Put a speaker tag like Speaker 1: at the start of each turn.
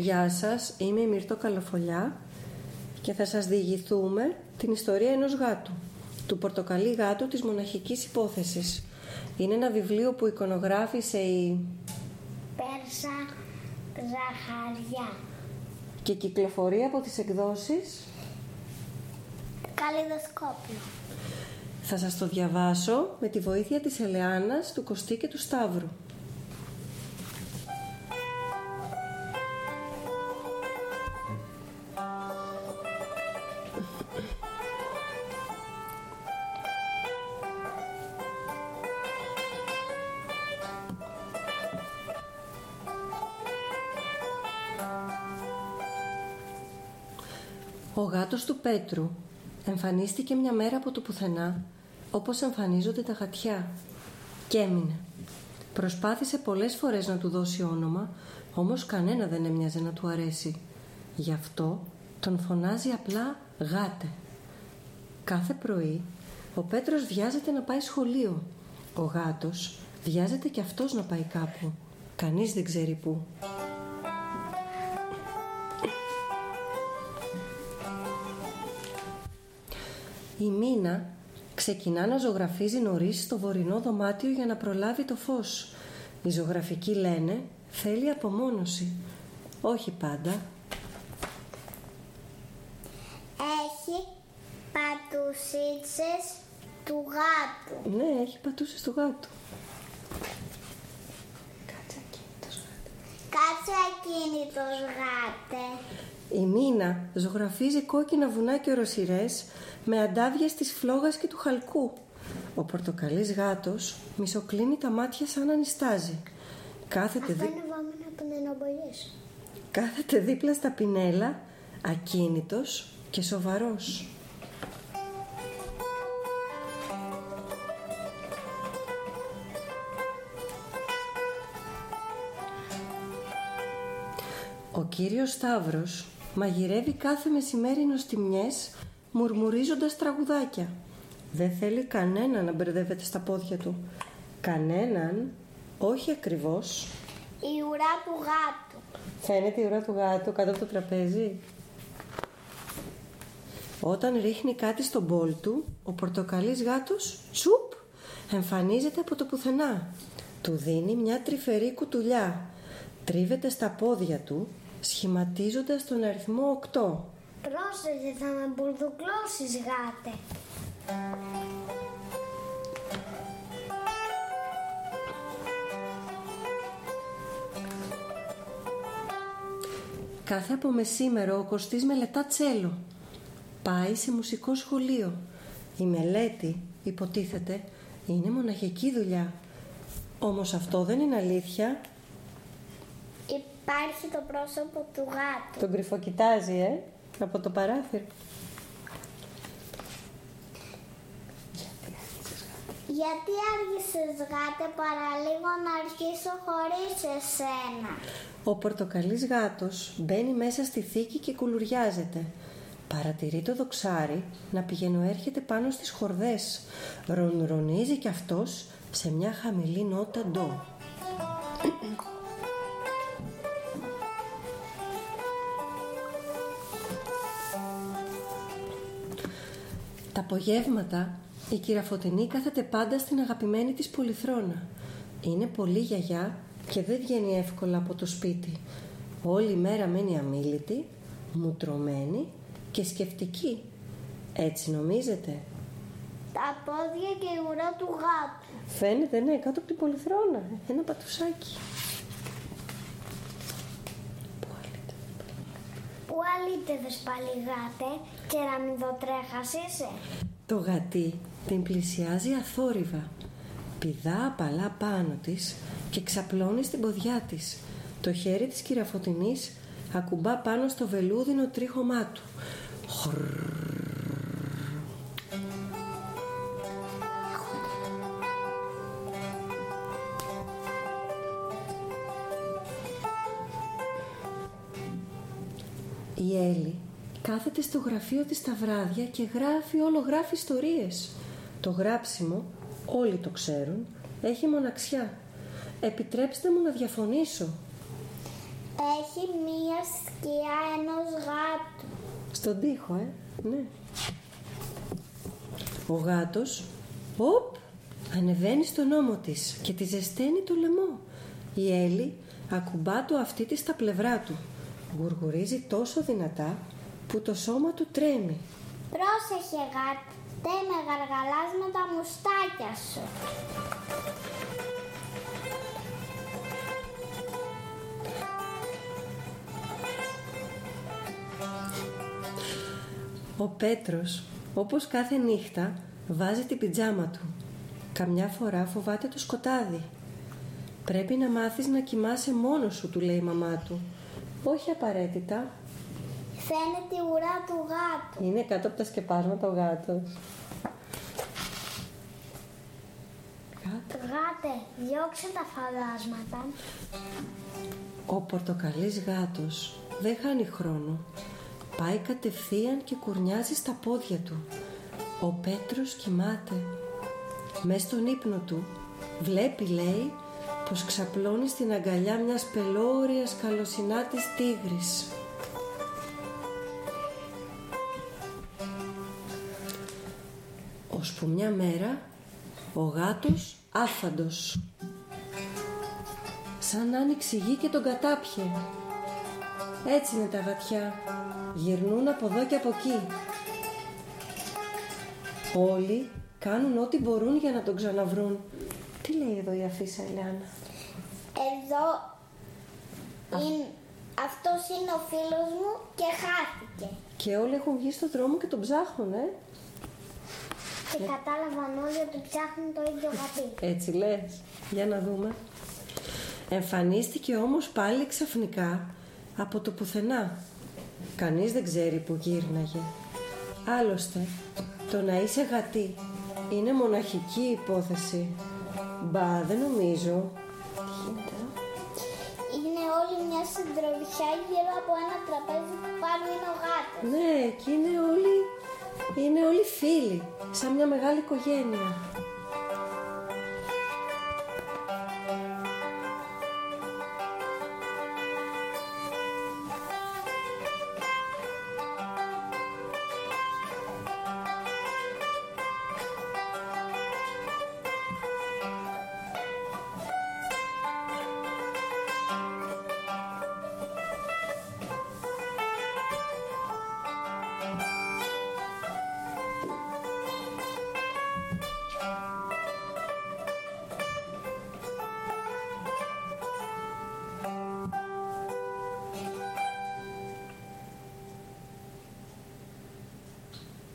Speaker 1: Γεια σας, είμαι η Μυρτώ Καλοφολιά και θα σας διηγηθούμε την ιστορία ενός γάτου, του πορτοκαλί γάτου της μοναχικής υπόθεσης. Είναι ένα βιβλίο που εικονογράφησε η
Speaker 2: Πέρσα Ζαχαριά.
Speaker 1: και κυκλοφορεί από τις εκδόσεις.
Speaker 2: Καλλιδοσκόπιο.
Speaker 1: Θα σας το διαβάσω με τη βοήθεια της Ελεάνας, του Κωστή και του Σταύρου. Ο γάτος του Πέτρου εμφανίστηκε μια μέρα από το πουθενά, όπως εμφανίζονται τα γατιά. Και έμεινε. Προσπάθησε πολλές φορές να του δώσει όνομα, όμως κανένα δεν έμοιαζε να του αρέσει. Γι' αυτό τον φωνάζει απλά γάτε. Κάθε πρωί ο Πέτρος βιάζεται να πάει σχολείο. Ο γάτος βιάζεται και αυτός να πάει κάπου. Κανείς δεν ξέρει πού. Η Μίνα ξεκινά να ζωγραφίζει νωρίς στο βορεινό δωμάτιο για να προλάβει το φως. Οι ζωγραφικοί λένε θέλει απομόνωση. Όχι πάντα.
Speaker 2: Έχει πατουσίτσες του γάτου.
Speaker 1: Ναι, έχει πατούσες του γάτου.
Speaker 2: Κάτσε ακίνητος γάτε.
Speaker 1: Η Μίνα ζωγραφίζει κόκκινα βουνά και οροσυρές με αντάβιες της φλόγας και του χαλκού. Ο πορτοκαλής γάτος μισοκλίνει τα μάτια σαν να νιστάζει. Κάθεται,
Speaker 2: Αυτό
Speaker 1: δι...
Speaker 2: είναι βάμενα από νενομπολιές.
Speaker 1: Κάθεται δίπλα στα πινέλα, ακίνητος και σοβαρός. Ο κύριος Σταύρος μαγειρεύει κάθε μεσημέρι νοστιμιές μουρμουρίζοντας τραγουδάκια. Δεν θέλει κανένα να μπερδεύεται στα πόδια του. Κανέναν, όχι ακριβώς.
Speaker 2: Η ουρά του γάτου.
Speaker 1: Φαίνεται η ουρά του γάτου κάτω από το τραπέζι. Όταν ρίχνει κάτι στον μπολ του, ο πορτοκαλής γάτος, τσουπ, εμφανίζεται από το πουθενά. Του δίνει μια τρυφερή κουτουλιά. Τρίβεται στα πόδια του, σχηματίζοντας τον αριθμό 8.
Speaker 2: Πρόσεχε θα με μπουρδουκλώσεις γάτε.
Speaker 1: Κάθε από μεσήμερο ο Κωστής μελετά τσέλο. Πάει σε μουσικό σχολείο. Η μελέτη, υποτίθεται, είναι μοναχική δουλειά. Όμως αυτό δεν είναι αλήθεια.
Speaker 2: Υπάρχει το πρόσωπο του γάτου.
Speaker 1: Τον κρυφοκοιτάζει, ε, από το παράθυρο.
Speaker 2: Γιατί άργησες γάτε παραλίγο να αρχίσω χωρίς εσένα;
Speaker 1: Ο πορτοκαλής γάτος μπαίνει μέσα στη θήκη και κουλουριάζεται. Παρατηρεί το δοξάρι να πηγαίνω έρχεται πάνω στις χορδές. Ρονρονίζει κι αυτός σε μια χαμηλή νότα ντο. Τα απογεύματα η κυρία Φωτεινή κάθεται πάντα στην αγαπημένη της πολυθρόνα. Είναι πολύ γιαγιά και δεν βγαίνει εύκολα από το σπίτι. Όλη η μέρα μένει αμήλυτη, μουτρωμένη και σκεφτική. Έτσι νομίζετε;
Speaker 2: Τα πόδια και η ουρά του γάτου.
Speaker 1: Φαίνεται ναι, κάτω από την πολυθρόνα. Ένα πατουσάκι. Πού άλλοτε.
Speaker 2: Πού αλήτευες πάλι γάτε και να μην δω τρέχας είσαι.
Speaker 1: Το γατί την πλησιάζει αθόρυβα. Πηδά απαλά πάνω της και ξαπλώνει στην ποδιά της. Το χέρι της κυραφωτινής ακουμπά πάνω στο βελούδινο τρίχωμά του. Χρρρρρ. Έλλη κάθεται στο γραφείο της τα βράδια και γράφει όλο γράφει ιστορίες. Το γράψιμο, όλοι το ξέρουν, έχει μοναξιά. Επιτρέψτε μου να διαφωνήσω.
Speaker 2: Έχει μία σκιά ενός γάτου.
Speaker 1: Στον τοίχο, ε. Ναι. Ο γάτος, οπ, ανεβαίνει στον ώμο της και τη ζεσταίνει το λαιμό. Η Έλλη ακουμπά το αυτί της στα πλευρά του. Γουργουρίζει τόσο δυνατά που το σώμα του τρέμει.
Speaker 2: Πρόσεχε γάτα, τε με γαργαλάς με τα μουστάκια σου.
Speaker 1: Ο Πέτρος, όπως κάθε νύχτα, βάζει την πιτζάμα του. Καμιά φορά φοβάται το σκοτάδι. Πρέπει να μάθεις να κοιμάσαι μόνος σου, του λέει η μαμά του. Όχι απαραίτητα.
Speaker 2: Φαίνεται η ουρά του γάτου.
Speaker 1: Είναι κάτω από τα σκεπάσματα ο γάτος. Γάτο.
Speaker 2: Γάτε, διώξε τα φαντάσματα.
Speaker 1: Ο πορτοκαλής γάτος δεν χάνει χρόνο. Πάει κατευθείαν και κουρνιάζει στα πόδια του. Ο Πέτρος κοιμάται. Μες στον ύπνο του βλέπει, λέει, πως ξαπλώνει στην αγκαλιά μιας πελώριας καλοσυνάτης τίγρης. Ώσπου μια μέρα ο γάτος άφαντος. Σαν άνοιξε η γη και τον κατάπιε. Έτσι είναι τα γατιά. Γυρνούν από εδώ και από εκεί. Όλοι κάνουν ό,τι μπορούν για να τον ξαναβρούν. Τι λέει εδώ η αφίσα Ελεάνα;
Speaker 2: Εδώ είναι, αυτός είναι ο φίλος μου και χάθηκε.
Speaker 1: Και όλοι έχουν βγει στο δρόμο και τον ψάχνουν, ε.
Speaker 2: Και κατάλαβαν όλοι ότι ψάχνουν το ίδιο γατί.
Speaker 1: Έτσι λες. Για να δούμε. Εμφανίστηκε όμως πάλι ξαφνικά από το πουθενά. Κανείς δεν ξέρει που γύρναγε. Άλλωστε, το να είσαι γατί είναι μοναχική υπόθεση. Μπα, δεν νομίζω.
Speaker 2: Όλοι μια συντροφιά γύρω από ένα τραπέζι που πάνω είναι ο γάτος.
Speaker 1: Ναι, και είναι όλοι, είναι όλοι φίλοι, σαν μια μεγάλη οικογένεια.